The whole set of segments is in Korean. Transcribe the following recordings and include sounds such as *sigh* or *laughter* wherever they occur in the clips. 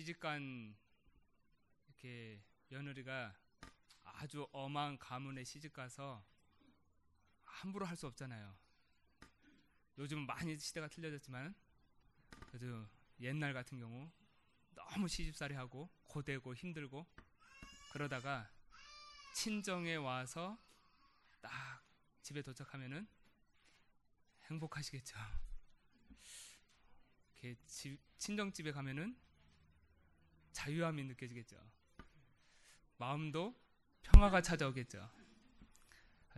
시집간 이렇게 며느리가 아주 엄한 가문에 시집 가서 함부로 할 수 없잖아요. 요즘은 많이 시대가 틀려졌지만 그래도 옛날 같은 경우 너무 시집살이 하고 고되고 힘들고 그러다가 친정에 와서 딱 집에 도착하면은 행복하시겠죠. 이렇게 집, 친정집에 가면은 자유함이 느껴지겠죠. 마음도 평화가 찾아오겠죠.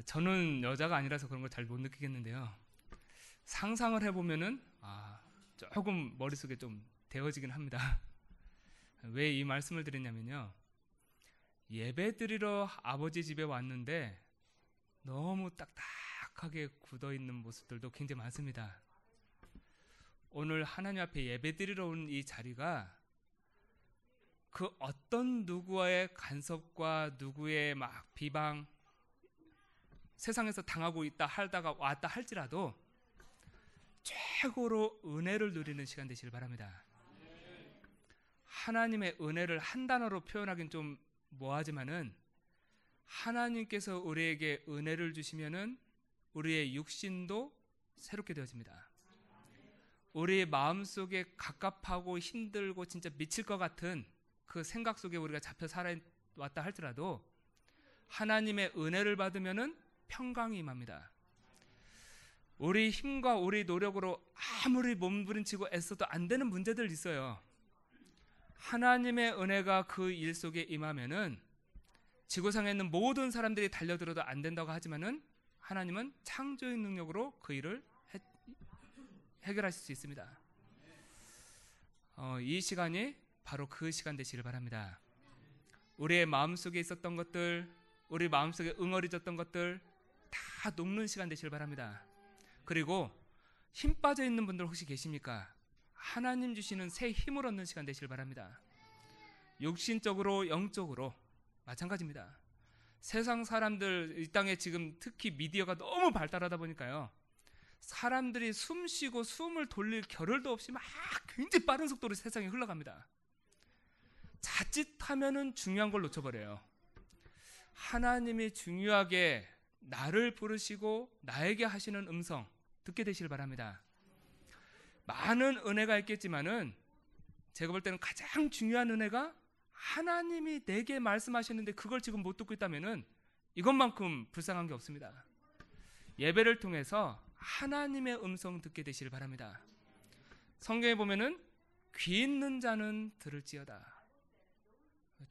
저는 여자가 아니라서 그런 걸 잘 못 느끼겠는데요. 상상을 해보면은 아 조금 머릿속에 좀 데워지긴 합니다. *laughs* 왜 이 말씀을 드렸냐면요. 예배 드리러 아버지 집에 왔는데 너무 딱딱하게 굳어 있는 모습들도 굉장히 많습니다. 오늘 하나님 앞에 예배 드리러 온 이 자리가 그 어떤 누구의 간섭과 누구의 막 비방 세상에서 당하고 있다 할다가 왔다 할지라도 최고로 은혜를 누리는 시간 되시길 바랍니다. 하나님의 은혜를 한 단어로 표현하긴 좀 뭐하지만은 하나님께서 우리에게 은혜를 주시면은 우리의 육신도 새롭게 되어집니다. 우리의 마음 속에 갑갑하고 힘들고 진짜 미칠 것 같은 그 생각 속에 우리가 잡혀 살아왔다 할지라도 하나님의 은혜를 받으면은 평강이 임합니다. 우리 힘과 우리 노력으로 아무리 몸부림치고 애써도 안 되는 문제들 있어요. 하나님의 은혜가 그 일 속에 임하면은 지구상에 있는 모든 사람들이 달려들어도 안 된다고 하지만은 하나님은 창조의 능력으로 그 일을 해, 해결하실 수 있습니다. 어, 이 시간이 바로 그 시간 되시길 바랍니다. 우리의 마음속에 있었던 것들, 우리 마음속에 응어리졌던 것들 다 녹는 시간 되시길 바랍니다. 그리고 힘 빠져 있는 분들 혹시 계십니까? 하나님 주시는 새 힘을 얻는 시간 되시길 바랍니다. 육신적으로 영적으로 마찬가지입니다. 세상 사람들 이 땅에 지금 특히 미디어가 너무 발달하다 보니까요. 사람들이 숨 쉬고 숨을 돌릴 겨를도 없이 막 굉장히 빠른 속도로 세상에 흘러갑니다. 자칫하면은 중요한 걸 놓쳐버려요. 하나님이 중요하게 나를 부르시고 나에게 하시는 음성 듣게 되시길 바랍니다. 많은 은혜가 있겠지만은 제가 볼 때는 가장 중요한 은혜가 하나님이 내게 말씀하셨는데 그걸 지금 못 듣고 있다면은 이것만큼 불쌍한 게 없습니다. 예배를 통해서 하나님의 음성 듣게 되시길 바랍니다. 성경에 보면은 귀 있는 자는 들을지어다.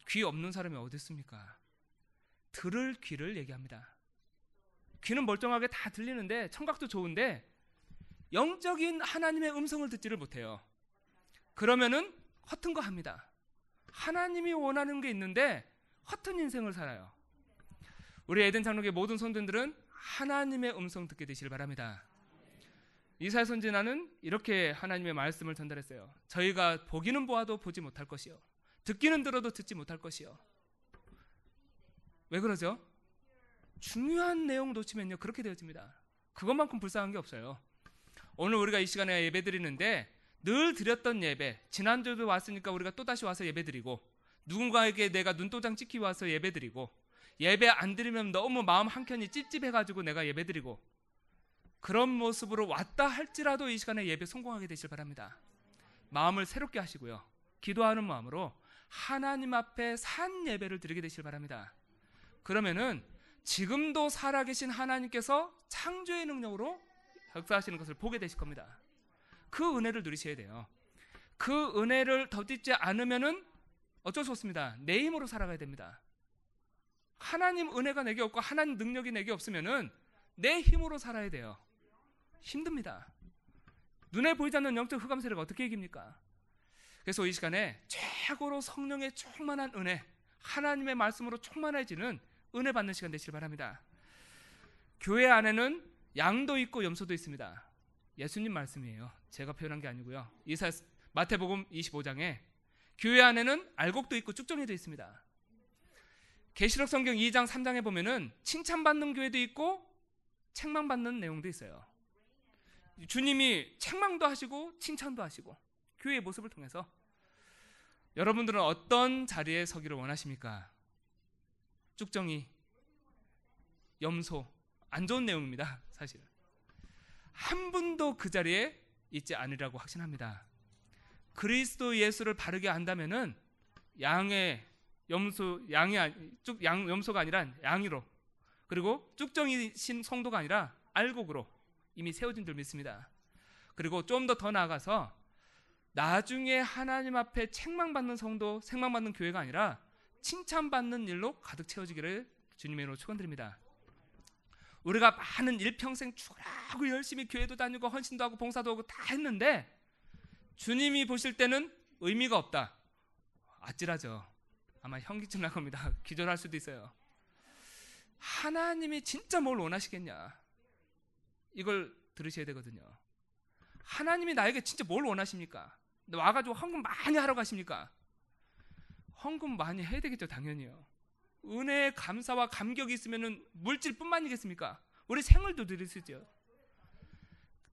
귀 없는 사람이 어디 있습니까? 들을 귀를 얘기합니다. 귀는 멀쩡하게 다 들리는데 청각도 좋은데 영적인 하나님의 음성을 듣지를 못해요. 그러면은 허튼 거 합니다. 하나님이 원하는 게 있는데 허튼 인생을 살아요. 우리 에덴 장로교 모든 선전들은 하나님의 음성 듣게 되시길 바랍니다. 이사야 선지자는 이렇게 하나님의 말씀을 전달했어요. 저희가 보기는 보아도 보지 못할 것이요. 듣기는 들어도 듣지 못할 것이요. 왜 그러죠? 중요한 내용 놓치면요 그렇게 되어집니다. 그것만큼 불쌍한 게 없어요. 오늘 우리가 이 시간에 예배 드리는데 늘 드렸던 예배 지난주도 왔으니까 우리가 또 다시 와서 예배 드리고 누군가에게 내가 눈도장 찍히 와서 예배 드리고 예배 안 드리면 너무 마음 한켠이 찝찝해가지고 내가 예배 드리고 그런 모습으로 왔다 할지라도 이 시간에 예배 성공하게 되실 바랍니다. 마음을 새롭게 하시고요. 기도하는 마음으로 하나님 앞에 산 예배를 드리게 되실 바랍니다. 그러면은 지금도 살아계신 하나님께서 창조의 능력으로 역사하시는 것을 보게 되실 겁니다. 그 은혜를 누리셔야 돼요. 그 은혜를 덧입지 않으면은 어쩔 수 없습니다. 내 힘으로 살아가야 됩니다. 하나님 은혜가 내게 없고 하나님 능력이 내게 없으면은 내 힘으로 살아야 돼요. 힘듭니다. 눈에 보이지 않는 영적 흑암 세력가 어떻게 이깁니까? 그래서 이 시간에 최고로 성령의 충만한 은혜, 하나님의 말씀으로 충만해지는 은혜 받는 시간 되시길 바랍니다. 교회 안에는 양도 있고 염소도 있습니다. 예수님 말씀이에요. 제가 표현한 게 아니고요. 이사 마태복음 25장에 교회 안에는 알곡도 있고 쭉정이도 있습니다. 계시록 성경 2장 3장에 보면은 칭찬받는 교회도 있고 책망받는 내용도 있어요. 주님이 책망도 하시고 칭찬도 하시고 교회의 모습을 통해서 여러분들은 어떤 자리에 서기를 원하십니까? 쭉정이, 염소, 안 좋은 내용입니다. 사실 한 분도 그 자리에 있지 않으리라고 확신합니다. 그리스도 예수를 바르게 한다면은 양의 염소 양이 쭉 양 염소가 아니라 양이로 그리고 쭉정이신 성도가 아니라 알곡으로 이미 세워진 줄 믿습니다. 그리고 좀 더더 나아가서 나중에 하나님 앞에 책망받는 성도, 책망받는 교회가 아니라 칭찬받는 일로 가득 채워지기를 주님의 이름으로 축원드립니다. 우리가 많은 일평생 추구하고 열심히 교회도 다니고 헌신도 하고 봉사도 하고 다 했는데 주님이 보실 때는 의미가 없다. 아찔하죠. 아마 현기증 날 겁니다. *laughs* 기절할 수도 있어요. 하나님이 진짜 뭘 원하시겠냐? 이걸 들으셔야 되거든요. 하나님이 나에게 진짜 뭘 원하십니까? 와가지고 헌금 많이 하러 가십니까? 헌금 많이 해야 되겠죠, 당연히요. 은혜의 감사와 감격이 있으면 물질뿐만이겠습니까? 우리 생을도 드릴 수 있죠.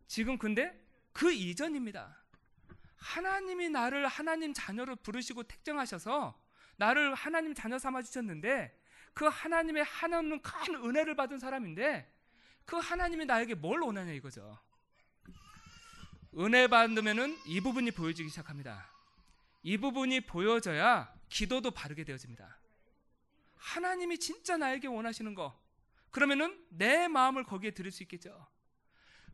지금 근데 그 이전입니다. 하나님이 나를 하나님 자녀로 부르시고 택정하셔서 나를 하나님 자녀 삼아 주셨는데 그 하나님의 하나님은 큰 은혜를 받은 사람인데 그 하나님이 나에게 뭘 원하냐 이거죠. 은혜 받으면은 이 부분이 보여지기 시작합니다. 이 부분이 보여져야 기도도 바르게 되어집니다. 하나님이 진짜 나에게 원하시는 거. 그러면은 내 마음을 거기에 들일 수 있겠죠.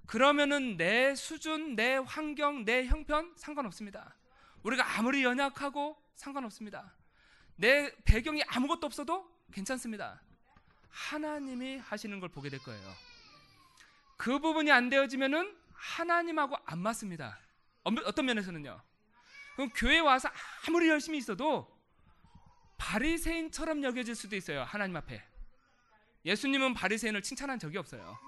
그러면은 내 수준, 내 환경, 내 형편 상관없습니다. 우리가 아무리 연약하고 상관없습니다. 내 배경이 아무것도 없어도 괜찮습니다. 하나님이 하시는 걸 보게 될 거예요. 그 부분이 안 되어지면은 하나님하고 안 맞습니다. 어떤 면에서는요. 그럼 교회 와서 아무리 열심히 있어도 바리새인처럼 여겨질 수도 있어요. 하나님 앞에. 예수님은 바리새인을 칭찬한 적이 없어요.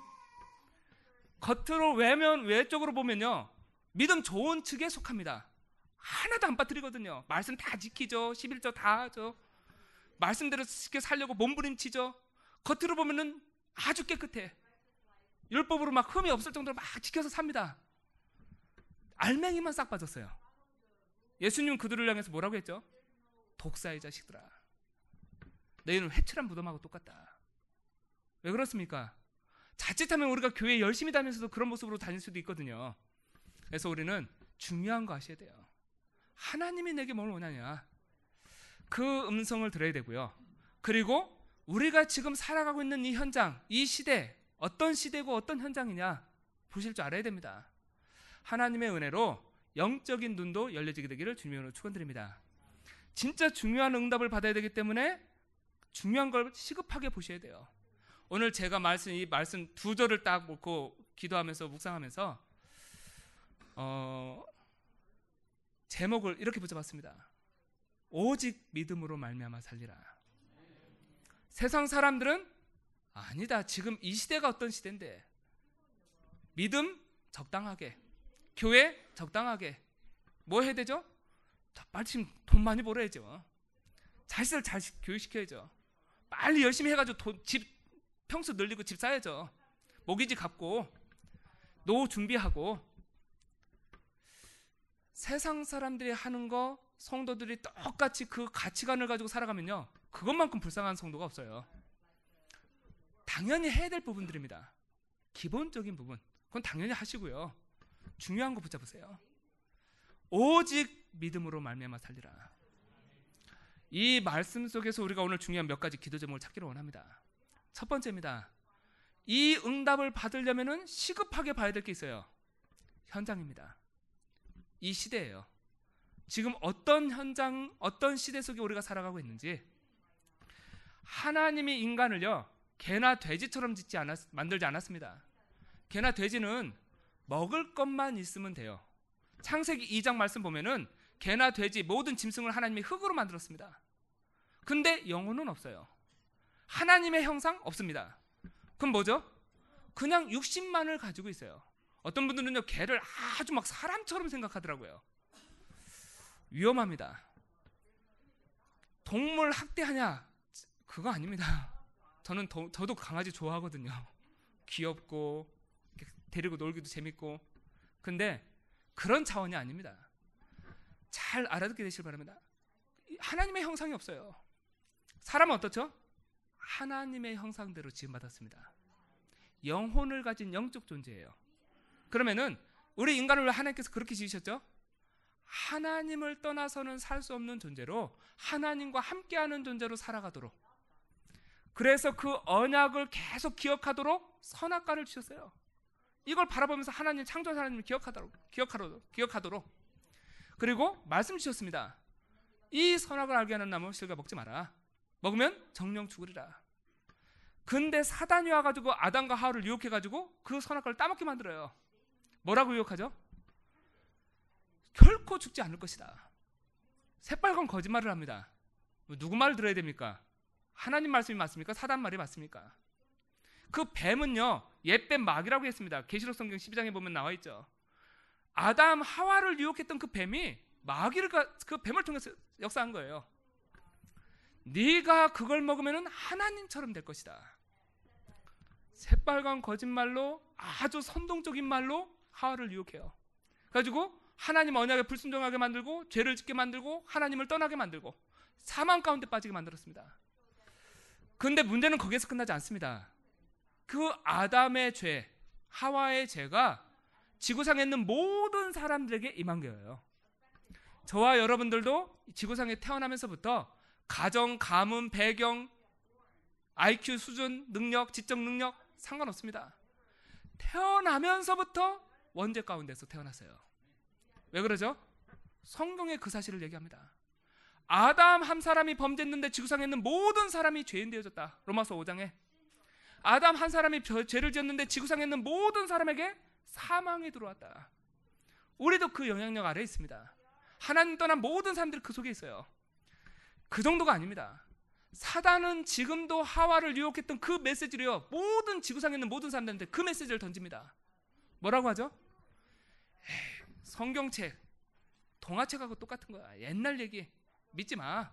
겉으로 외면 외적으로 보면요. 믿음 좋은 측에 속합니다. 하나도 안 빠뜨리거든요. 말씀 다 지키죠. 11조 다 하죠. 말씀대로 쉽게 살려고 몸부림치죠. 겉으로 보면은 아주 깨끗해. 율법으로 막 흠이 없을 정도로 막 지켜서 삽니다. 알맹이만 싹 빠졌어요. 예수님은 그들을 향해서 뭐라고 했죠? 독사의 자식들아. 너희는 회칠한 무덤하고 똑같다. 왜 그렇습니까? 자칫하면 우리가 교회 열심히 다니면서도 그런 모습으로 다닐 수도 있거든요. 그래서 우리는 중요한 거 아셔야 돼요. 하나님이 내게 뭘 원하냐? 그 음성을 들어야 되고요. 그리고 우리가 지금 살아가고 있는 이 현장, 이 시대, 어떤 시대고 어떤 현장이냐 보실 줄 알아야 됩니다. 하나님의 은혜로 영적인 눈도 열려지게 되기를 주님으로 축원드립니다. 진짜 중요한 응답을 받아야 되기 때문에 중요한 걸 시급하게 보셔야 돼요. 오늘 제가 말씀 이 말씀 두 절을 딱 놓고 기도하면서 묵상하면서 어, 제목을 이렇게 붙여봤습니다. 오직 믿음으로 말미암아 살리라. 세상 사람들은 아니다. 지금 이 시대가 어떤 시대인데 믿음 적당하게 교회 적당하게 뭐 해야 되죠? 빨리 돈 많이 벌어야죠. 자식을 잘 교육시켜야죠. 빨리 열심히 해가지고 돈, 집 평수 늘리고 집 사야죠. 모기지 갚고 노후 준비하고 세상 사람들이 하는 거 성도들이 똑같이 그 가치관을 가지고 살아가면요 그것만큼 불쌍한 성도가 없어요. 당연히 해야 될 부분들입니다. 기본적인 부분 그건 당연히 하시고요. 중요한 거 붙잡으세요. 오직 믿음으로 말미암아 살리라. 이 말씀 속에서 우리가 오늘 중요한 몇 가지 기도 제목을 찾기를 원합니다. 첫 번째입니다. 이 응답을 받으려면은 시급하게 봐야 될 게 있어요. 현장입니다. 이 시대예요. 지금 어떤 현장, 어떤 시대 속에 우리가 살아가고 있는지 하나님이 인간을요 개나 돼지처럼 짓지 않았, 만들지 않았습니다. 개나 돼지는 먹을 것만 있으면 돼요. 창세기 2장 말씀 보면은 개나 돼지 모든 짐승을 하나님이 흙으로 만들었습니다. 근데 영혼은 없어요. 하나님의 형상 없습니다. 그럼 뭐죠? 그냥 육신만을 가지고 있어요. 어떤 분들은요 개를 아주 막 사람처럼 생각하더라고요. 위험합니다. 동물 학대하냐? 그거 아닙니다. 저는 더, 저도 강아지 좋아하거든요. *laughs* 귀엽고 데리고 놀기도 재밌고. 근데 그런 차원이 아닙니다. 잘 알아듣게 되시길 바랍니다. 하나님의 형상이 없어요. 사람은 어떻죠? 하나님의 형상대로 지음받았습니다. 영혼을 가진 영적 존재예요. 그러면은 우리 인간을 왜 하나님께서 그렇게 지으셨죠? 하나님을 떠나서는 살 수 없는 존재로 하나님과 함께하는 존재로 살아가도록 그래서 그 언약을 계속 기억하도록 선악과를 주셨어요. 이걸 바라보면서 하나님 창조한 하나님을 기억하도록 기억하도록 기억하도록 그리고 말씀 주셨습니다. 이 선악을 알게 하는 나무 실과 먹지 마라. 먹으면 정령 죽으리라. 근데 사단이 와가지고 아담과 하와를 유혹해가지고 그 선악과를 따먹게 만들어요. 뭐라고 유혹하죠? 결코 죽지 않을 것이다. 새빨간 거짓말을 합니다. 뭐 누구 말을 들어야 됩니까? 하나님 말씀이 맞습니까? 사단 말이 맞습니까? 그 뱀은요 옛뱀 마귀라고 했습니다. 계시록 성경 12장에 보면 나와 있죠. 아담 하와를 유혹했던 그 뱀이 마귀를 그 뱀을 통해서 역사한 거예요. 네가 그걸 먹으면 하나님처럼 될 것이다. 새빨간 거짓말로 아주 선동적인 말로 하와를 유혹해요. 가지고 하나님 언약에 불순종하게 만들고 죄를 짓게 만들고 하나님을 떠나게 만들고 사망 가운데 빠지게 만들었습니다. 근데 문제는 거기에서 끝나지 않습니다. 그 아담의 죄, 하와의 죄가 지구상에 있는 모든 사람들에게 임한 거예요. 저와 여러분들도 지구상에 태어나면서부터 가정, 가문, 배경, IQ 수준, 능력, 지적 능력 상관없습니다. 태어나면서부터 원죄 가운데서 태어났어요. 왜 그러죠? 성경에 그 사실을 얘기합니다. 아담 한 사람이 범죄했는데 지구상에 있는 모든 사람이 죄인 되어졌다. 로마서 5장에 아담 한 사람이 죄를 지었는데 지구상에 있는 모든 사람에게 사망이 들어왔다. 우리도 그 영향력 아래 있습니다. 하나님 떠난 모든 사람들이 그 속에 있어요. 그 정도가 아닙니다. 사단은 지금도 하와를 유혹했던 그 메시지를요. 모든 지구상에 있는 모든 사람들한테 그 메시지를 던집니다. 뭐라고 하죠? 에이, 성경책, 동화책하고 똑같은 거야. 옛날 얘기 믿지 마.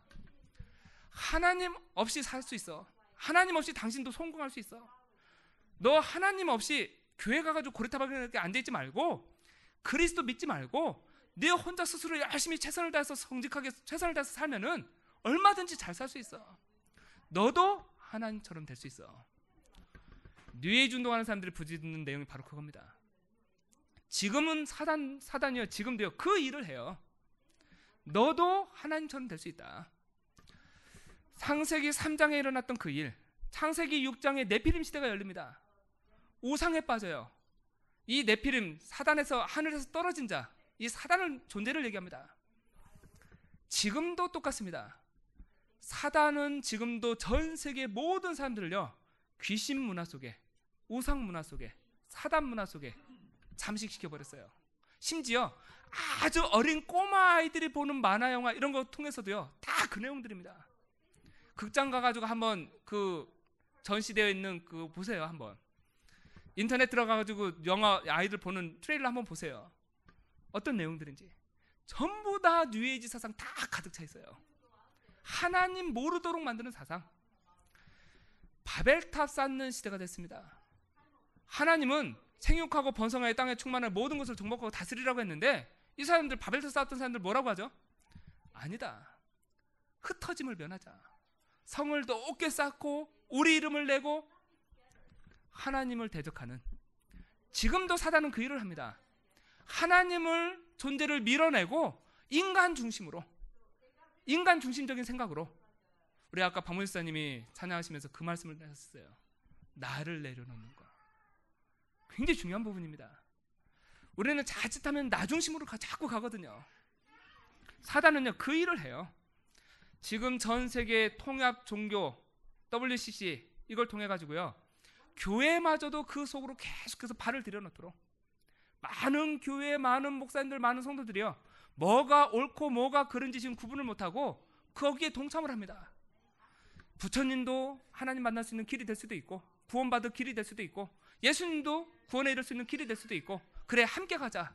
하나님 없이 살 수 있어. 하나님 없이 당신도 성공할 수 있어. 너 하나님 없이 교회 가가지고 고리타박에 앉아있지 말고 그리스도 믿지 말고 네 혼자 스스로 열심히 최선을 다해서 성직하게 최선을 다해서 살면은 얼마든지 잘 살 수 있어. 너도 하나님처럼 될 수 있어. 뇌에 운동하는 사람들이 부지듣는 내용이 바로 그겁니다. 지금은 사단 사단이요. 지금도요. 그 일을 해요. 너도 하나님처럼 될 수 있다. 상세기 3장에 일어났던 그 일, 창세기 6장에 네피림 시대가 열립니다. 우상에 빠져요. 이 네피림 사단에서 하늘에서 떨어진 자, 이 사단을 존재를 얘기합니다. 지금도 똑같습니다. 사단은 지금도 전 세계 모든 사람들을요 귀신 문화 속에, 우상 문화 속에, 사단 문화 속에 잠식시켜 버렸어요. 심지어 아주 어린 꼬마 아이들이 보는 만화 영화 이런 거 통해서도요 다 그 내용들입니다. 극장 가가지고 한번 그 전시되어 있는 그 보세요 한번 인터넷 들어가가지고 영화 아이들 보는 트레일러 한번 보세요. 어떤 내용들인지 전부 다 뉴에이지 사상 다 가득 차 있어요. 하나님 모르도록 만드는 사상. 바벨탑 쌓는 시대가 됐습니다. 하나님은 생육하고 번성하여 땅에 충만한 모든 것을 정복하고 다스리라고 했는데 이 사람들 바벨탑 쌓았던 사람들 뭐라고 하죠? 아니다. 흩어짐을 면하자. 성을 높게 쌓고 우리 이름을 내고 하나님을 대적하는 지금도 사단은 그 일을 합니다. 하나님을 존재를 밀어내고 인간 중심으로 인간 중심적인 생각으로 우리 아까 박문사님이 찬양하시면서 그 말씀을 하셨어요. 나를 내려놓는 거. 굉장히 중요한 부분입니다. 우리는 자칫하면 나 중심으로 자꾸 가거든요. 사단은요 그 일을 해요. 지금 전 세계 통합 종교 WCC 이걸 통해 가지고요 교회마저도 그 속으로 계속해서 발을 들여놓도록 많은 교회 많은 목사님들 많은 성도들이요 뭐가 옳고 뭐가 그른지 지금 구분을 못 하고 거기에 동참을 합니다. 부처님도 하나님 만날 수 있는 길이 될 수도 있고 구원받을 길이 될 수도 있고 예수님도 구원에 이를 수 있는 길이 될 수도 있고 그래 함께 가자.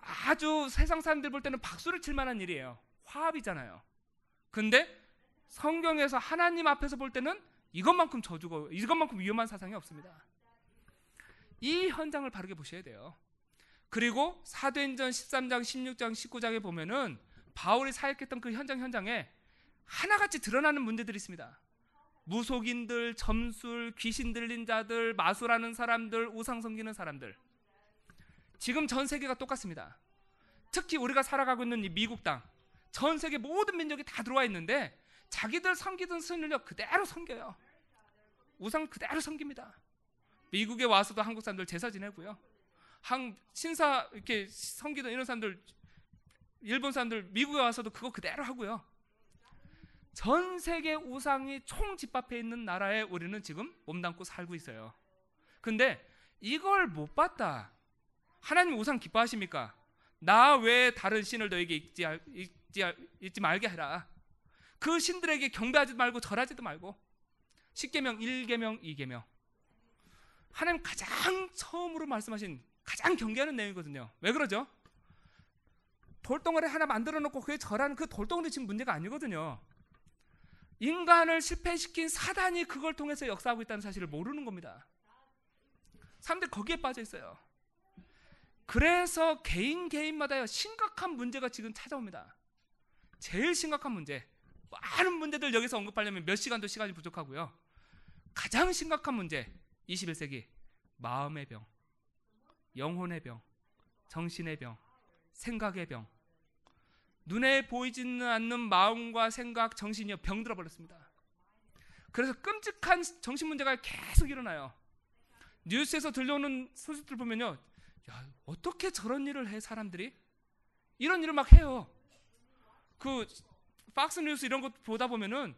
아주 세상 사람들 볼 때는 박수를 칠 만한 일이에요. 화합이잖아요. 근데 성경에서 하나님 앞에서 볼 때는 이것만큼 저주고 이것만큼 위험한 사상이 없습니다. 이 현장을 바르게 보셔야 돼요. 그리고 사도행전 13장, 16장, 19장에 보면은 바울이 사역했던 그 현장 현장에 하나같이 드러나는 문제들이 있습니다. 무속인들, 점술, 귀신 들린 자들, 마술하는 사람들, 우상 섬기는 사람들. 지금 전 세계가 똑같습니다. 특히 우리가 살아가고 있는 이 미국 땅, 전 세계 모든 민족이 다 들어와 있는데 자기들 섬기던 신을요 그대로 섬겨요. 우상 그대로 섬깁니다. 미국에 와서도 한국 사람들 제사 지내고요. 한 신사 이렇게 섬기던 이런 사람들 일본 사람들 미국에 와서도 그거 그대로 하고요. 전 세계 우상이 총 집합해 있는 나라에 우리는 지금 몸담고 살고 있어요. 근데 이걸 못 봤다. 하나님 우상 기뻐하십니까? 나 외에 다른 신을 너에게 잊지, 잊지, 잊지 말게 해라. 그 신들에게 경배하지도 말고 절하지도 말고 10계명, 1계명, 2계명. 하나님 가장 처음으로 말씀하신 가장 경계하는 내용이거든요. 왜 그러죠? 돌덩어리 하나 만들어 놓고 그게 절하는 그 돌덩어리 지금 문제가 아니거든요. 인간을 실패시킨 사단이 그걸 통해서 역사하고 있다는 사실을 모르는 겁니다. 사람들이 거기에 빠져 있어요. 그래서 개인 개인마다 심각한 문제가 지금 찾아옵니다. 제일 심각한 문제. 많은 문제들 여기서 언급하려면 몇 시간도 시간이 부족하고요. 가장 심각한 문제. 21세기 마음의 병, 영혼의 병, 정신의 병, 생각의 병. 눈에 보이지는 않는 마음과 생각, 정신이 병들어 버렸습니다. 그래서 끔찍한 정신 문제가 계속 일어나요. 뉴스에서 들려오는 소식들 보면요. 야, 어떻게 저런 일을 해 사람들이? 이런 일을 막 해요. 그 박스 뉴스 이런 거 보다 보면은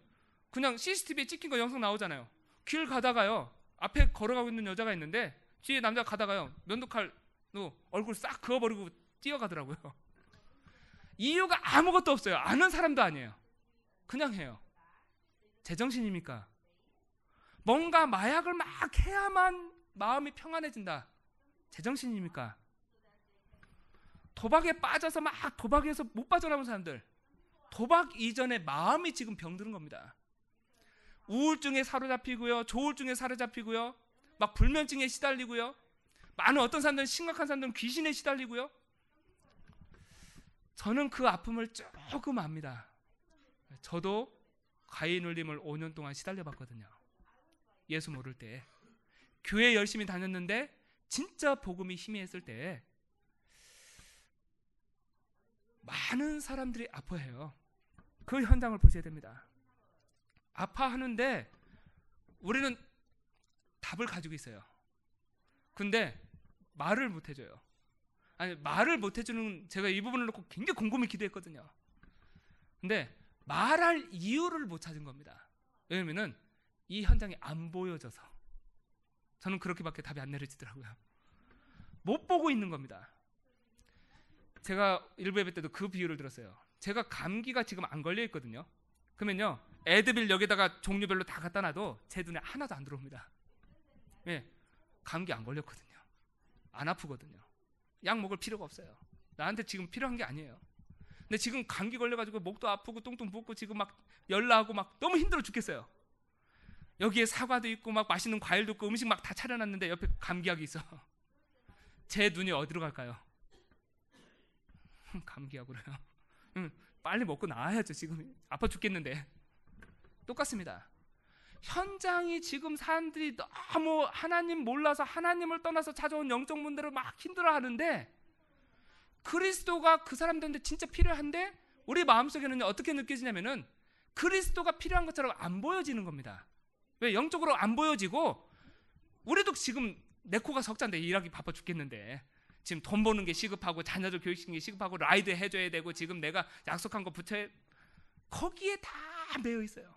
그냥 CCTV에 찍힌 거 영상 나오잖아요. 길 가다가요. 앞에 걸어가고 있는 여자가 있는데 뒤에 남자가 가다가요. 면도칼로 얼굴 싹 그어버리고 뛰어가더라고요. *laughs* 이유가 아무것도 없어요. 아는 사람도 아니에요. 그냥 해요. 제정신입니까? 뭔가 마약을 막 해야만 마음이 평안해진다. 제정신입니까? 도박에 빠져서 막 도박에서 못 빠져나온 사람들. 도박 이전에 마음이 지금 병드는 겁니다. 우울증에 사로잡히고요. 조울증에 사로잡히고요. 막 불면증에 시달리고요. 많은 어떤 사람들은 심각한 사람들은 귀신에 시달리고요. 저는 그 아픔을 조금 압니다. 저도 가인 울림을 5년 동안 시달려 봤거든요. 예수 모를 때. 교회 열심히 다녔는데 진짜 복음이 희미했을 때 많은 사람들이 아파해요. 그 현장을 보셔야 됩니다. 아파하는데 우리는 답을 가지고 있어요. 근데 말을 못 해줘요. 아니 말을 못 해주는 제가 이 부분을 놓고 굉장히 곰곰이 기도했거든요. 근데 말할 이유를 못 찾은 겁니다. 왜냐면은 이 현장이 안 보여져서 저는 그렇게밖에 답이 안 내려지더라고요. 못 보고 있는 겁니다. 제가 일부 예배 때도 그 비유를 들었어요. 제가 감기가 지금 안 걸려 있거든요. 그러면요, 에드빌 여기다가 종류별로 다 갖다 놔도 제 눈에 하나도 안 들어옵니다. 예, 감기 안 걸렸거든요. 안 아프거든요. 약 먹을 필요가 없어요. 나한테 지금 필요한 게 아니에요. 근데 지금 감기 걸려가지고 목도 아프고 똥똥 붓고 지금 막 열나고 막 너무 힘들어 죽겠어요. 여기에 사과도 있고 막 맛있는 과일도 있고 음식 막 다 차려놨는데 옆에 감기약이 있어. *laughs* 제 눈이 어디로 갈까요? *laughs* 감기약으로요. *laughs* 응, 빨리 먹고 나와야죠. 지금 아파 죽겠는데. 똑같습니다. 현장이 지금 사람들이 너무 하나님 몰라서 하나님을 떠나서 찾아온 영적 문제를 막 힘들어하는데 그리스도가 그 사람들한테 진짜 필요한데 우리 마음속에는 어떻게 느껴지냐면은 그리스도가 필요한 것처럼 안 보여지는 겁니다. 왜 영적으로 안 보여지고 우리도 지금 내 코가 석자인데 일하기 바빠 죽겠는데 지금 돈 버는 게 시급하고 자녀들 교육시키는 게 시급하고 라이드 해줘야 되고 지금 내가 약속한 거 붙여 거기에 다 매여 있어요.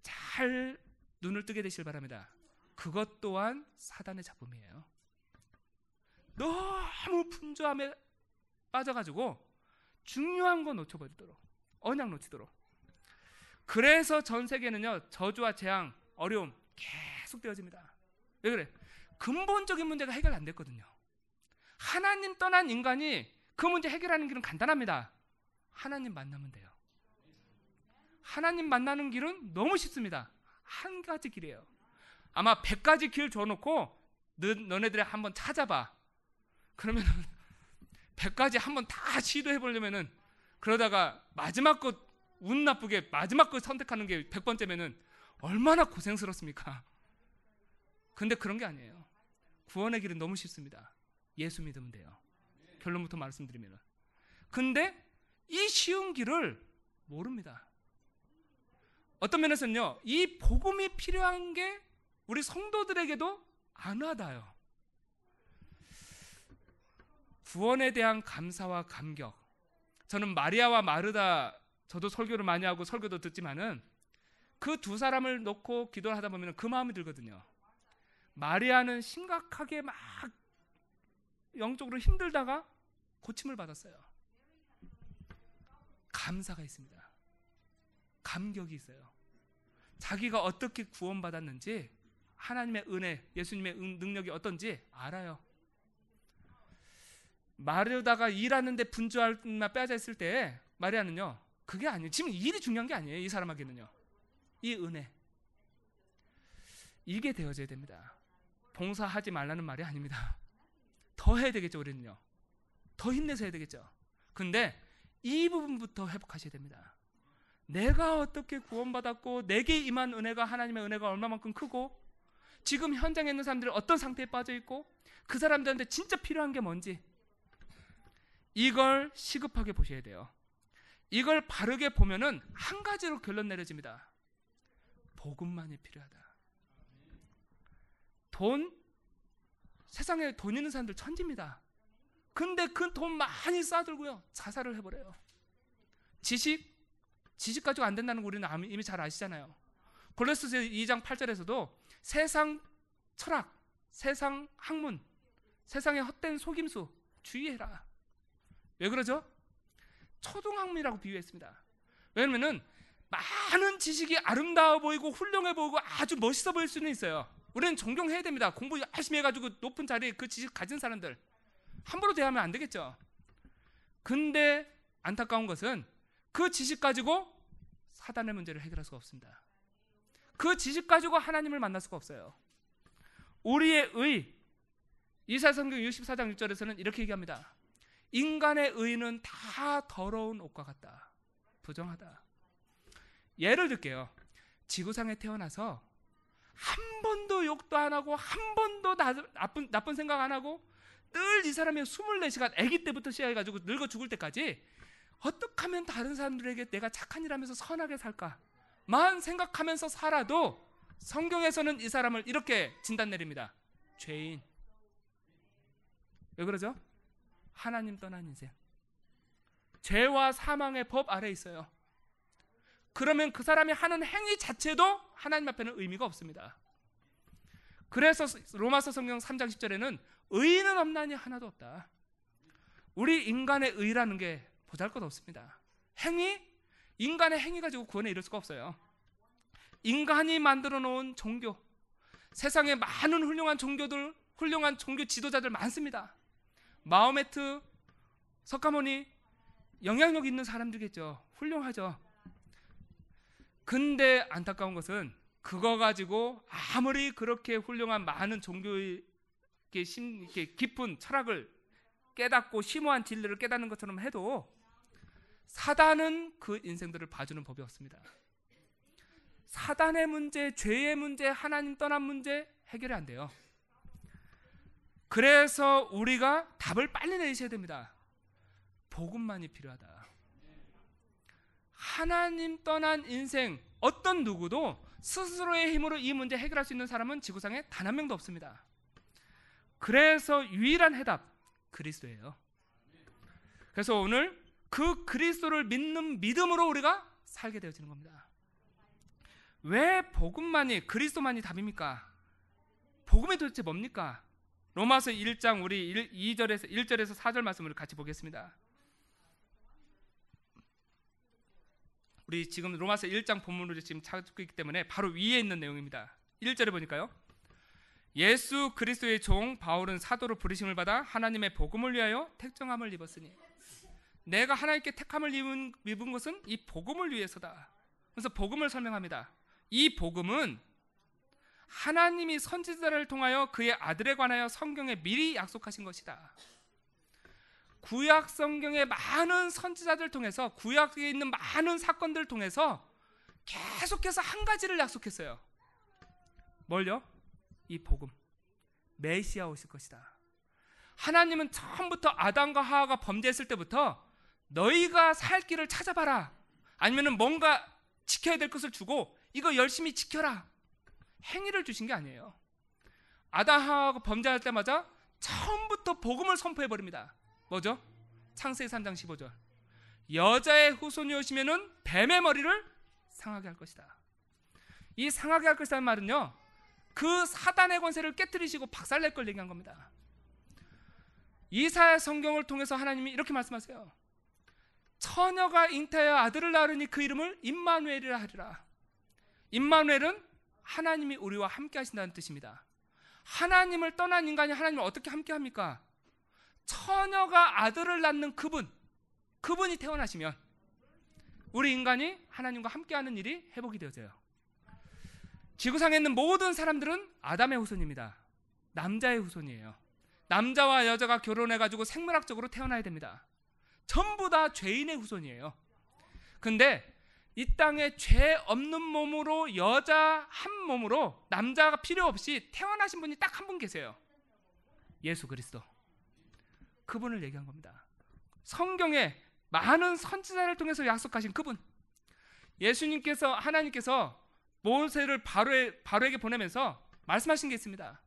잘 눈을 뜨게 되실 바랍니다. 그것 또한 사단의 작품이에요. 너무 분주함에 빠져가지고 중요한 거 놓쳐버리도록 언약 놓치도록. 그래서 전 세계는요 저주와 재앙, 어려움 계속 되어집니다. 왜 그래? 근본적인 문제가 해결 안 됐거든요. 하나님 떠난 인간이 그 문제 해결하는 길은 간단합니다. 하나님 만나면 돼요. 하나님 만나는 길은 너무 쉽습니다. 한 가지 길이에요. 아마 백 가지 길 줘놓고 너, 너네들이 한번 찾아봐. 그러면은 백 가지 한번 다 시도해 보려면은 그러다가 마지막 것 운 나쁘게 마지막 걸 선택하는 게 100번째면은 얼마나 고생스럽습니까? 근데 그런 게 아니에요. 구원의 길은 너무 쉽습니다. 예수 믿으면 돼요. 결론부터 말씀드리면. 근데 이 쉬운 길을 모릅니다. 어떤 면에서는요, 이 복음이 필요한 게 우리 성도들에게도 안 와닿아요. 구원에 대한 감사와 감격. 저는 마리아와 마르다 저도 설교를 많이 하고 설교도 듣지만은 그 두 사람을 놓고 기도를 하다 보면 그 마음이 들거든요. 마리아는 심각하게 막 영적으로 힘들다가 고침을 받았어요. 감사가 있습니다. 감격이 있어요. 자기가 어떻게 구원받았는지 하나님의 은혜, 예수님의 능력이 어떤지 알아요. 마르다가 일하는데 분주할 나 빼앗아 있을 때 마리아는요 그게 아니에요. 지금 일이 중요한 게 아니에요. 이 사람에게는요. 이 은혜. 이게 되어져야 됩니다. 봉사하지 말라는 말이 아닙니다. 더 해야 되겠죠, 우리는요. 더 힘내서 해야 되겠죠. 근데 이 부분부터 회복하셔야 됩니다. 내가 어떻게 구원받았고 내게 임한 은혜가 하나님의 은혜가 얼마만큼 크고 지금 현장에 있는 사람들이 어떤 상태에 빠져 있고 그 사람들한테 진짜 필요한 게 뭔지 이걸 시급하게 보셔야 돼요. 이걸 바르게 보면은 한 가지로 결론 내려집니다. 복음만이 필요하다. 돈 세상에 돈 있는 사람들 천지입니다. 근데 그 돈 많이 쌓들고요 자살을 해버려요. 지식 지식 가지고 안 된다는 거 우리는 이미 잘 아시잖아요. 골로새서 2장 8절에서도 세상 철학, 세상 학문, 세상의 헛된 속임수 주의해라. 왜 그러죠? 초등학문이라고 비유했습니다. 왜냐면은 많은 지식이 아름다워 보이고 훌륭해 보이고 아주 멋있어 보일 수는 있어요. 우리는 존경해야 됩니다. 공부 열심히 해가지고 높은 자리에 그 지식 가진 사람들 함부로 대하면 안 되겠죠. 근데 안타까운 것은 그 지식 가지고 사단의 문제를 해결할 수가 없습니다. 그 지식 가지고 하나님을 만날 수가 없어요. 우리의 의 이사성경 64장 6절에서는 이렇게 얘기합니다. 인간의 의는 다 더러운 옷과 같다. 부정하다. 예를 들게요. 지구상에 태어나서 한 번도 욕도 안 하고 한 번도 나쁜, 나쁜 생각 안 하고 늘 이 사람이 24시간 아기 때부터 시작해 가지고 늙어 죽을 때까지 어떻게 하면 다른 사람들에게 내가 착한 일 하면서 선하게 살까만 생각하면서 살아도 성경에서는 이 사람을 이렇게 진단 내립니다. 죄인. 왜 그러죠? 하나님 떠난 인생. 죄와 사망의 법 아래 있어요. 그러면 그 사람이 하는 행위 자체도 하나님 앞에는 의미가 없습니다. 그래서 로마서 성경 3장 10절에는 의인은 없나니 하나도 없다. 우리 인간의 의라는 게 보잘 것 없습니다. 행위 인간의 행위 가지고 구원에 이를 수가 없어요. 인간이 만들어 놓은 종교 세상에 많은 훌륭한 종교들 훌륭한 종교 지도자들 많습니다. 마호메트, 석가모니 영향력 있는 사람들겠죠. 훌륭하죠. 근데 안타까운 것은 그거 가지고 아무리 그렇게 훌륭한 많은 종교의 심, 깊은 철학을 깨닫고 심오한 진리를 깨닫는 것처럼 해도 사단은 그 인생들을 봐주는 법이 없습니다. 사단의 문제, 죄의 문제, 하나님 떠난 문제 해결이 안 돼요. 그래서 우리가 답을 빨리 내셔야 됩니다. 복음만이 필요하다. 하나님 떠난 인생 어떤 누구도 스스로의 힘으로 이 문제 해결할 수 있는 사람은 지구상에 단 한 명도 없습니다. 그래서 유일한 해답 그리스도예요. 그래서 오늘 그 그리스도를 믿는 믿음으로 우리가 살게 되어지는 겁니다. 왜 복음만이 그리스도만이 답입니까? 복음이 도대체 뭡니까? 로마서 1장 우리 1, 2절에서 1절에서 4절 말씀을 같이 보겠습니다. 우리 지금 로마서 1장 본문으로 지금 찾고 있기 때문에 바로 위에 있는 내용입니다. 1절에 보니까요. 예수 그리스도의 종 바울은 사도로 부르심을 받아 하나님의 복음을 위하여 택정함을 입었으니 내가 하나님께 택함을 입은, 입은 것은 이 복음을 위해서다. 그래서 복음을 설명합니다. 이 복음은 하나님이 선지자를 통하여 그의 아들에 관하여 성경에 미리 약속하신 것이다. 구약 성경의 많은 선지자들 통해서 구약에 있는 많은 사건들을 통해서 계속해서 한 가지를 약속했어요. 뭘요? 이 복음. 메시아 오실 것이다. 하나님은 처음부터 아담과 하와가 범죄했을 때부터 너희가 살 길을 찾아봐라. 아니면은 뭔가 지켜야 될 것을 주고 이거 열심히 지켜라. 행위를 주신 게 아니에요. 하와가 범죄할 때마다 처음부터 복음을 선포해 버립니다. 뭐죠? 창세기 3장 15절. 여자의 후손이 오시면은 뱀의 머리를 상하게 할 것이다. 이 상하게 할 것이라는 말은요. 그 사단의 권세를 깨뜨리시고 박살낼 걸 얘기한 겁니다. 이사야 성경을 통해서 하나님이 이렇게 말씀하세요. 처녀가 잉태하여 아들을 낳으니 그 이름을 임마누엘이라 하리라. 임마누엘은 하나님이 우리와 함께 하신다는 뜻입니다. 하나님을 떠난 인간이 하나님을 어떻게 함께 합니까? 처녀가 아들을 낳는 그분, 그분이 태어나시면 우리 인간이 하나님과 함께하는 일이 회복이 되어져요. 지구상에 있는 모든 사람들은 아담의 후손입니다. 남자의 후손이에요. 남자와 여자가 결혼해가지고 생물학적으로 태어나야 됩니다. 전부 다 죄인의 후손이에요. 근데 이 땅에 죄 없는 몸으로 여자 한 몸으로 남자가 필요 없이 태어나신 분이 딱 한 분 계세요. 예수 그리스도. 그분을 얘기한 겁니다. 성경에 많은 선지자를 통해서 약속하신 그분. 예수님께서 하나님께서 모세를 바로에, 바로에게 보내면서 말씀하신 게 있습니다.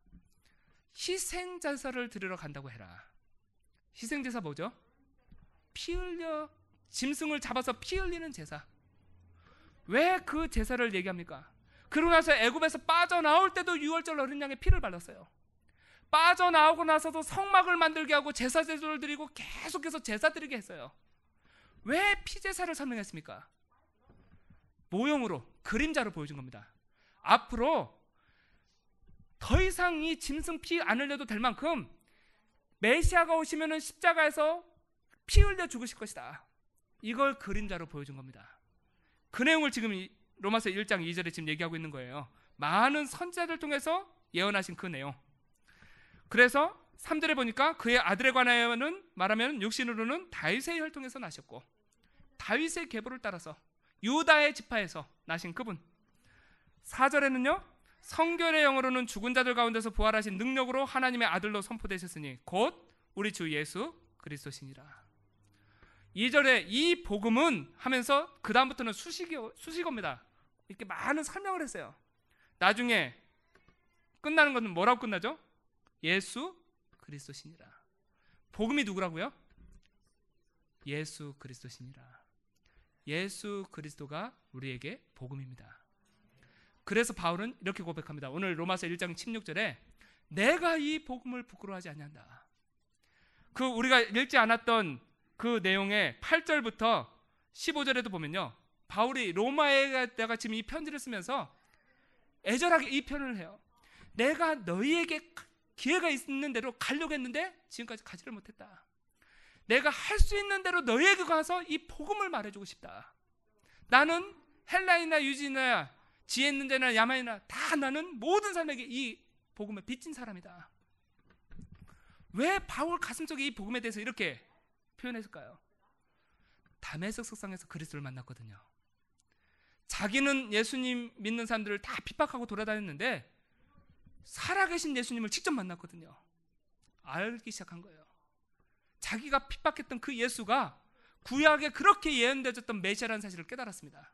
희생 제사를 드리러 간다고 해라. 희생 제사 뭐죠? 피 흘려 짐승을 잡아서 피 흘리는 제사. 왜 그 제사를 얘기합니까? 그러고 나서 애굽에서 빠져나올 때도 유월절 어린 양의 피를 발랐어요. 빠져나오고 나서도 성막을 만들게 하고 제사 제도를 드리고 계속해서 제사 드리게 했어요. 왜 피제사를 설명했습니까? 모형으로 그림자로 보여준 겁니다. 앞으로 더 이상 이 짐승 피 안 흘려도 될 만큼 메시아가 오시면은 십자가에서 피 흘려 죽으실 것이다. 이걸 그림자로 보여준 겁니다. 그 내용을 지금 로마서 1장 2절에 지금 얘기하고 있는 거예요. 많은 선지자들 통해서 예언하신 그 내용. 그래서 3절에 보니까 그의 아들에 관하여는 말하면 육신으로는 다윗의 혈통에서 나셨고 다윗의 계보를 따라서 유다의 지파에서 나신 그분. 4절에는요. 성결의 영으로는 죽은 자들 가운데서 부활하신 능력으로 하나님의 아들로 선포되셨으니 곧 우리 주 예수 그리스도시니라. 2절에 이 복음은 하면서 그 다음부터는 수식어, 수식어입니다. 이렇게 많은 설명을 했어요. 나중에 끝나는 것은 뭐라고 끝나죠? 예수 그리스도시니라. 복음이 누구라고요? 예수 그리스도시니라. 예수 그리스도가 우리에게 복음입니다. 그래서 바울은 이렇게 고백합니다. 오늘 로마서 1장 16절에 내가 이 복음을 부끄러워하지 않는다. 그 우리가 읽지 않았던 그 내용의 8절부터 15절에도 보면요. 바울이 로마에다가 지금 이 편지를 쓰면서 애절하게 이 표현을 해요. 내가 너희에게 기회가 있는 대로 가려고 했는데 지금까지 가지를 못했다. 내가 할 수 있는 대로 너희에게 가서 이 복음을 말해주고 싶다. 나는 헬라이나 유지나 지혜 있는 자나 야만이나 다 나는 모든 사람에게 이 복음을 빚진 사람이다. 왜 바울 가슴 속에 이 복음에 대해서 이렇게 표현했을까요? 담에색 석상에서 그리스도를 만났거든요. 자기는 예수님 믿는 사람들을 다 핍박하고 돌아다녔는데 살아계신 예수님을 직접 만났거든요. 알기 시작한 거예요. 자기가 핍박했던 그 예수가 구약에 그렇게 예언되었던 메시아라는 사실을 깨달았습니다.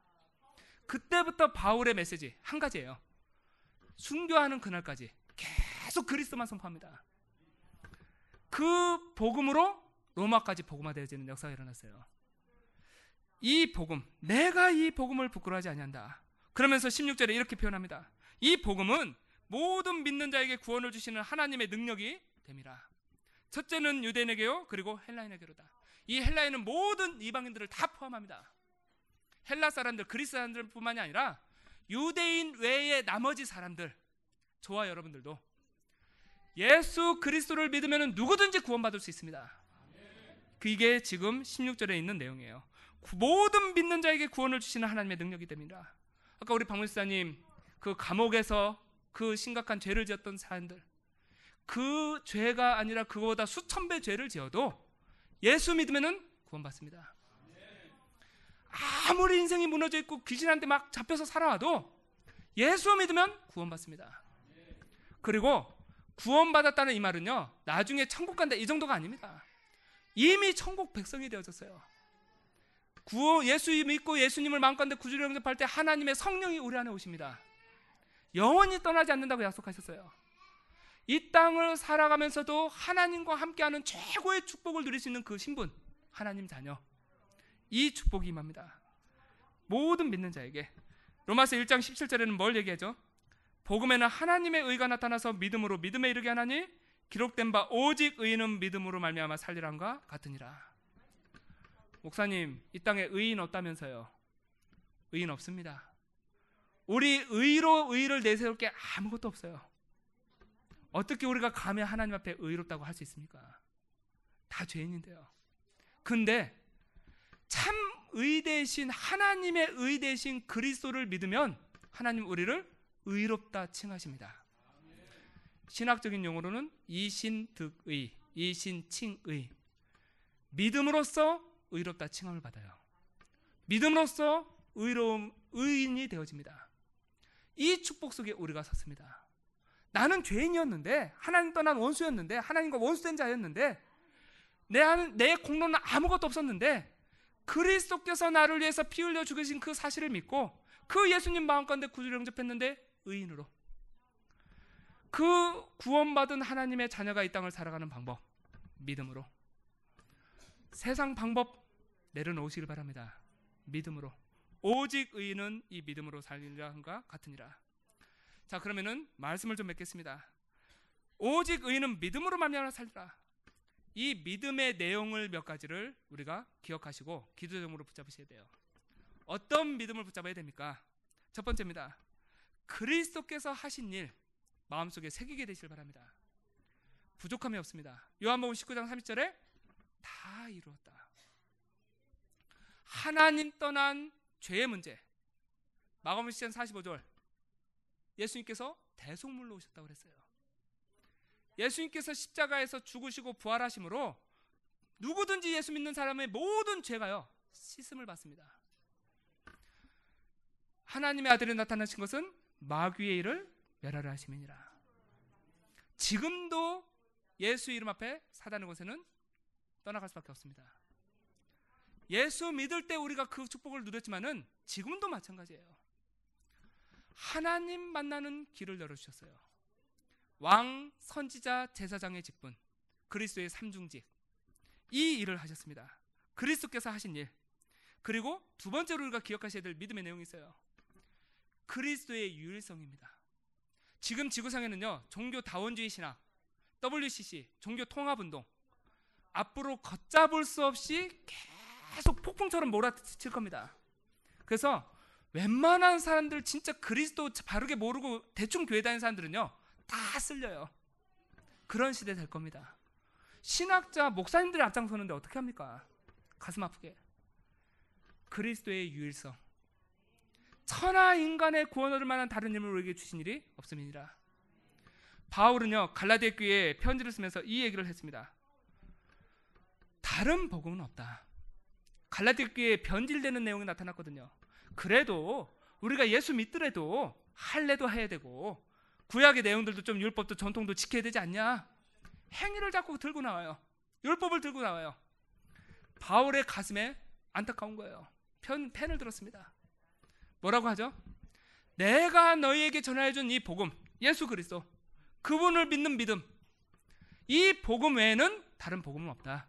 그때부터 바울의 메시지 한 가지예요. 순교하는 그날까지 계속 그리스도만 선포합니다. 그 복음으로 로마까지 복음화되어지는 역사가 일어났어요. 이 복음, 내가 이 복음을 부끄러워하지 아니한다. 그러면서 16절에 이렇게 표현합니다. 이 복음은 모든 믿는 자에게 구원을 주시는 하나님의 능력이 됨이라. 첫째는 유대인에게요, 그리고 헬라인에게로다. 이 헬라인은 모든 이방인들을 다 포함합니다. 헬라 사람들, 그리스 사람들뿐만이 아니라 유대인 외의 나머지 사람들, 저와 여러분들도 예수 그리스도를 믿으면 누구든지 구원받을 수 있습니다. 그게 지금 16절에 있는 내용이에요. 모든 믿는 자에게 구원을 주시는 하나님의 능력이 됩니다. 아까 우리 박물사님 그 감옥에서 그 심각한 죄를 지었던 사람들 그 죄가 아니라 그거보다 수천 배 죄를 지어도 예수 믿으면은 구원받습니다. 아무리 인생이 무너져 있고 귀신한테 막 잡혀서 살아와도 예수 믿으면 구원받습니다. 그리고 구원받았다는 이 말은요, 나중에 천국 간다 이 정도가 아닙니다. 이미 천국 백성이 되어졌어요. 구원 예수 믿고 예수님을 마음가운데 구주로 영접할 때 하나님의 성령이 우리 안에 오십니다. 영원히 떠나지 않는다고 약속하셨어요. 이 땅을 살아가면서도 하나님과 함께하는 최고의 축복을 누릴 수 있는 그 신분, 하나님 자녀. 이 축복이 임합니다. 모든 믿는 자에게. 로마서 1장 17절에는 뭘 얘기하죠? 복음에는 하나님의 의가 나타나서 믿음으로 믿음에 이르게 하나니 기록된 바 오직 의인은 믿음으로 말미암아 살리란과 같으니라. 목사님, 이 땅에 의인 없다면서요? 의인 없습니다. 우리 의로 의를 내세울 게 아무것도 없어요. 어떻게 우리가 감히 하나님 앞에 의롭다고 할 수 있습니까? 다 죄인인데요. 근데 참 의대신 하나님의 의대신 그리스도를 믿으면 하나님 우리를 의롭다 칭하십니다. 신학적인 용어로는 이신득의, 이신칭의. 믿음으로써 의롭다 칭함을 받아요. 믿음으로써 의로움 의인이 되어집니다. 이 축복 속에 우리가 섰습니다. 나는 죄인이었는데 하나님 떠난 원수였는데 하나님과 원수된 자였는데 내, 내 공로는 아무것도 없었는데 그리스도께서 나를 위해서 피 흘려 죽으신 그 사실을 믿고 그 예수님 마음 가운데 구주를 영접했는데 의인으로 그 구원받은 하나님의 자녀가 이 땅을 살아가는 방법 믿음으로 세상 방법 내려놓으시길 바랍니다. 믿음으로 오직 의인은 이 믿음으로 살리려 한가 같으니라. 자 그러면은 말씀을 좀 맺겠습니다. 오직 의인은 믿음으로 말미암아 살리라. 이 믿음의 내용을 몇 가지를 우리가 기억하시고 기도적으로 붙잡으셔야 돼요. 어떤 믿음을 붙잡아야 됩니까? 첫 번째입니다. 그리스도께서 하신 일 마음속에 새기게 되시길 바랍니다. 부족함이 없습니다. 요한복음 19장 30절에 다 이루었다. 하나님 떠난 죄의 문제. 마가복음 10장 45절. 예수님께서 대속물로 오셨다고 그랬어요. 예수님께서 십자가에서 죽으시고 부활하심으로 누구든지 예수 믿는 사람의 모든 죄가요 씻음을 받습니다. 하나님의 아들이 나타나신 것은 마귀의 일을 멸하려 하심이니라. 지금도 예수 이름 앞에 사단의 곳에는 떠나갈 수밖에 없습니다. 예수 믿을 때 우리가 그 축복을 누렸지만은 지금도 마찬가지예요. 하나님 만나는 길을 열어주셨어요. 왕, 선지자, 제사장의 직분, 그리스도의 삼중직 이 일을 하셨습니다. 그리스도께서 하신 일. 그리고 두 번째로 우리가 기억하셔야 될 믿음의 내용이 있어요. 그리스도의 유일성입니다. 지금 지구상에는요 종교 다원주의 신학, WCC 종교 통합운동 앞으로 걷잡을 수 없이 계속 폭풍처럼 몰아칠 겁니다. 그래서 웬만한 사람들 진짜 그리스도 바르게 모르고 대충 교회 다니는 사람들은요 다 쓸려요. 그런 시대 될 겁니다. 신학자 목사님들이 앞장서는데 어떻게 합니까? 가슴 아프게. 그리스도의 유일성. 천하 인간의 구원 얻을 만한 다른 힘을 우리에게 주신 일이 없음이니라. 바울은요 갈라디아 교회에 편지를 쓰면서 이 얘기를 했습니다. 다른 복음은 없다. 갈라디아 교회에 변질되는 내용이 나타났거든요. 그래도 우리가 예수 믿더라도 할례도 해야 되고 구약의 내용들도 좀 율법도 전통도 지켜야 되지 않냐? 행위를 자꾸 들고 나와요. 율법을 들고 나와요. 바울의 가슴에 안타까운 거예요. 편, 펜을 들었습니다. 뭐라고 하죠? 내가 너희에게 전해준 이 복음, 예수 그리스도, 그분을 믿는 믿음, 이 복음 외에는 다른 복음은 없다.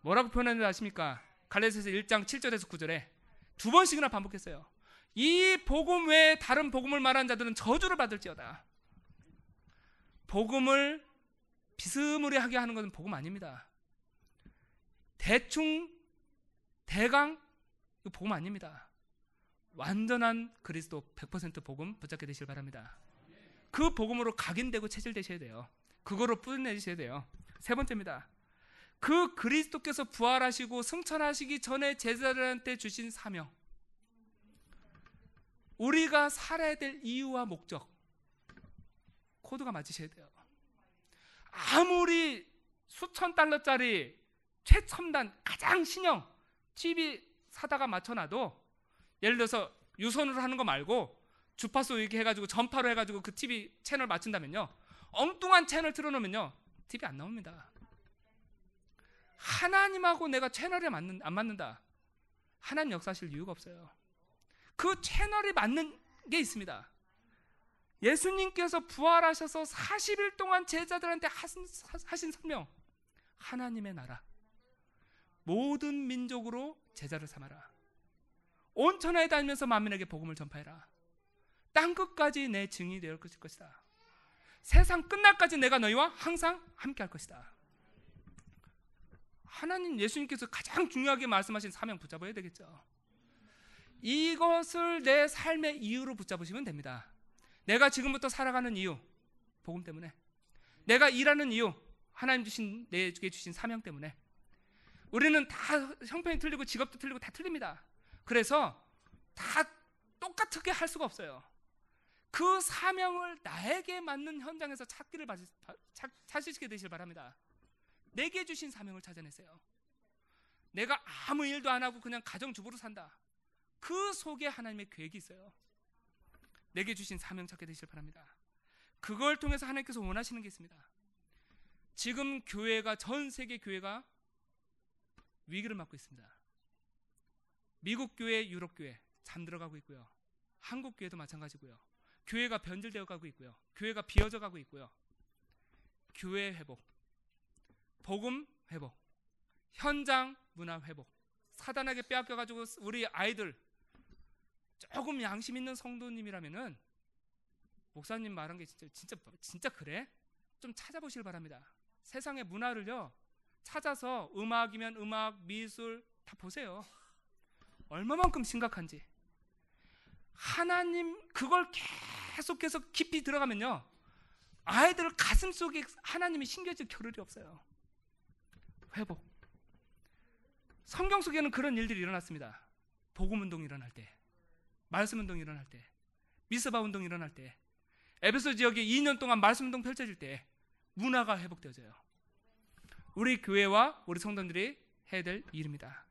뭐라고 표현하는지 아십니까? 갈라디아서 1장 7절에서 9절에 두 번씩이나 반복했어요. 이 복음 외에 다른 복음을 말한 자들은 저주를 받을지어다. 복음을 비스무리하게 하는 것은 복음 아닙니다. 대충 대강 이 복음 아닙니다. 완전한 그리스도 100% 복음 붙잡게 되실 바랍니다. 그 복음으로 각인되고 체질되셔야 돼요. 그거로 뿌려내셔야 돼요. 세 번째입니다. 그 그리스도께서 부활하시고 승천하시기 전에 제자들한테 주신 사명. 우리가 살아야 될 이유와 목적 코드가 맞으셔야 돼요. 아무리 수천 달러짜리 최첨단 가장 신형 TV 사다가 맞춰놔도 예를 들어서 유선으로 하는 거 말고 주파수 이렇게 해가지고 전파로 해가지고 그 TV 채널 맞춘다면요 엉뚱한 채널 틀어놓으면요 TV 안 나옵니다. 하나님하고 내가 채널에 맞는 안 맞는다. 하나님 역사하실 이유가 없어요. 그 채널에 맞는 게 있습니다. 예수님께서 부활하셔서 40일 동안 제자들한테 하신, 하신 설명 하나님의 나라 모든 민족으로 제자를 삼아라 온 천하에 다니면서 만민에게 복음을 전파해라. 땅 끝까지 내 증인이 되어 것일 것이다. 세상 끝날까지 내가 너희와 항상 함께 할 것이다. 하나님 예수님께서 가장 중요하게 말씀하신 사명 붙잡아야 되겠죠. 이것을 내 삶의 이유로 붙잡으시면 됩니다. 내가 지금부터 살아가는 이유 복음 때문에. 내가 일하는 이유 하나님 주신 내게 주신 사명 때문에. 우리는 다 형편이 틀리고 직업도 틀리고 다 틀립니다. 그래서 다 똑같게 할 수가 없어요. 그 사명을 나에게 맞는 현장에서 찾기를 찾으시게 되실 바랍니다. 내게 주신 사명을 찾아내세요. 내가 아무 일도 안 하고 그냥 가정주부로 산다. 그 속에 하나님의 계획이 있어요. 내게 주신 사명 찾게 되실 바랍니다. 그걸 통해서 하나님께서 원하시는 게 있습니다. 지금 교회가 전 세계 교회가 위기를 맞고 있습니다. 미국 교회, 유럽 교회 잠들어가고 있고요. 한국 교회도 마찬가지고요. 교회가 변질되어 가고 있고요. 교회가 비어져 가고 있고요. 교회 회복, 복음 회복, 현장 문화 회복. 사단에게 빼앗겨 가지고 우리 아이들 조금 양심 있는 성도님이라면은 목사님 말한 게 진짜 진짜 진짜 그래? 좀 찾아보실 바랍니다. 세상의 문화를요 찾아서 음악이면 음악, 미술 다 보세요. 얼마만큼 심각한지. 하나님 그걸 계속해서 깊이 들어가면요 아이들 가슴 속에 하나님이 심겨질 겨를이 없어요. 회복. 성경 속에는 그런 일들이 일어났습니다. 복음 운동이 일어날 때. 말씀 운동이 일어날 때, 미스바 운동이 일어날 때, 에베소 지역에 2년 동안 말씀 운동 펼쳐질 때 문화가 회복되어져요. 우리 교회와 우리 성도들이 해야 될 일입니다.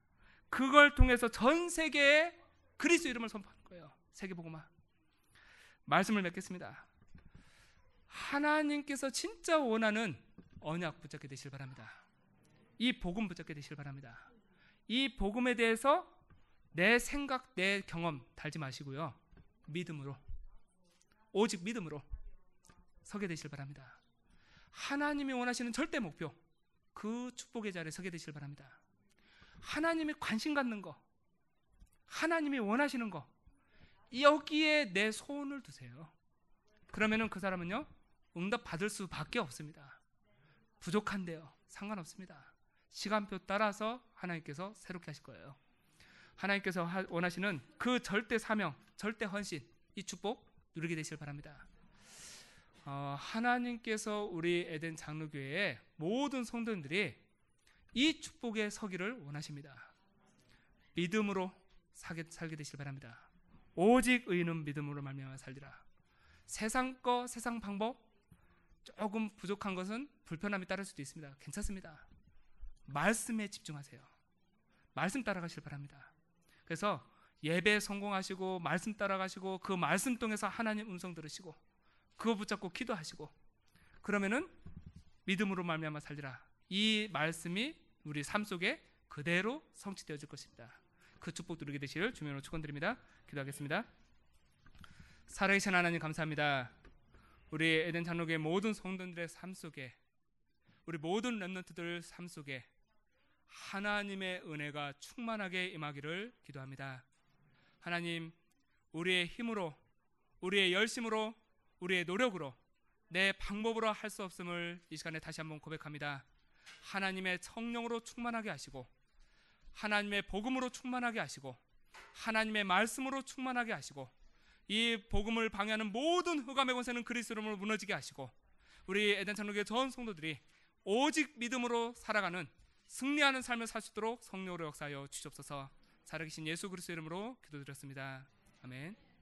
그걸 통해서 전 세계에 그리스도 이름을 선포하는 거예요. 세계복음화. 말씀을 맺겠습니다. 하나님께서 진짜 원하는 언약 붙잡게 되실 바랍니다. 이 복음 붙잡게 되실 바랍니다. 이 복음에 대해서 내 생각, 내 경험 달지 마시고요. 믿음으로 오직 믿음으로 서게 되실 바랍니다. 하나님이 원하시는 절대 목표 그 축복의 자리에 서게 되실 바랍니다. 하나님이 관심 갖는 거 하나님이 원하시는 거 여기에 내 손을 두세요. 그러면은 그 사람은요 응답 받을 수밖에 없습니다. 부족한데요 상관없습니다. 시간표 따라서 하나님께서 새롭게 하실 거예요. 하나님께서 원하시는 그 절대 사명, 절대 헌신, 이 축복 누리게 되실 바랍니다. 어, 하나님께서 우리 에덴 장로교회의 모든 성도들이 이 축복에 서기를 원하십니다. 믿음으로 살게, 살게 되실 바랍니다. 오직 의는 믿음으로 말미암아 살리라. 세상 거, 세상 방법 조금 부족한 것은 불편함이 따를 수도 있습니다. 괜찮습니다. 말씀에 집중하세요. 말씀 따라가실 바랍니다. 그래서 예배 성공하시고 말씀 따라가시고 그 말씀 통해서 하나님 음성 들으시고 그거 붙잡고 기도하시고 그러면은 믿음으로 말미암아 살리라. 이 말씀이 우리 삶 속에 그대로 성취되어질 것입니다. 그 축복 누리게 되시를 주님으로 축원드립니다. 기도하겠습니다. 살아계신 하나님 감사합니다. 우리 에덴 장로교의 모든 성도들의 삶 속에 우리 모든 렘넌트들 삶 속에 하나님의 은혜가 충만하게 임하기를 기도합니다. 하나님, 우리의 힘으로, 우리의 열심으로, 우리의 노력으로, 내 방법으로 할 수 없음을 이 시간에 다시 한번 고백합니다. 하나님의 성령으로 충만하게 하시고, 하나님의 복음으로 충만하게 하시고, 하나님의 말씀으로 충만하게 하시고, 이 복음을 방해하는 모든 흑암의 권세는 그리스도로 무너지게 하시고, 우리 에덴 장로교의 전 성도들이 오직 믿음으로 살아가는 승리하는 삶을 살 수 있도록 성령으로 역사하여 주시옵소서. 살아계신 예수 그리스도 이름으로 기도드렸습니다. 아멘.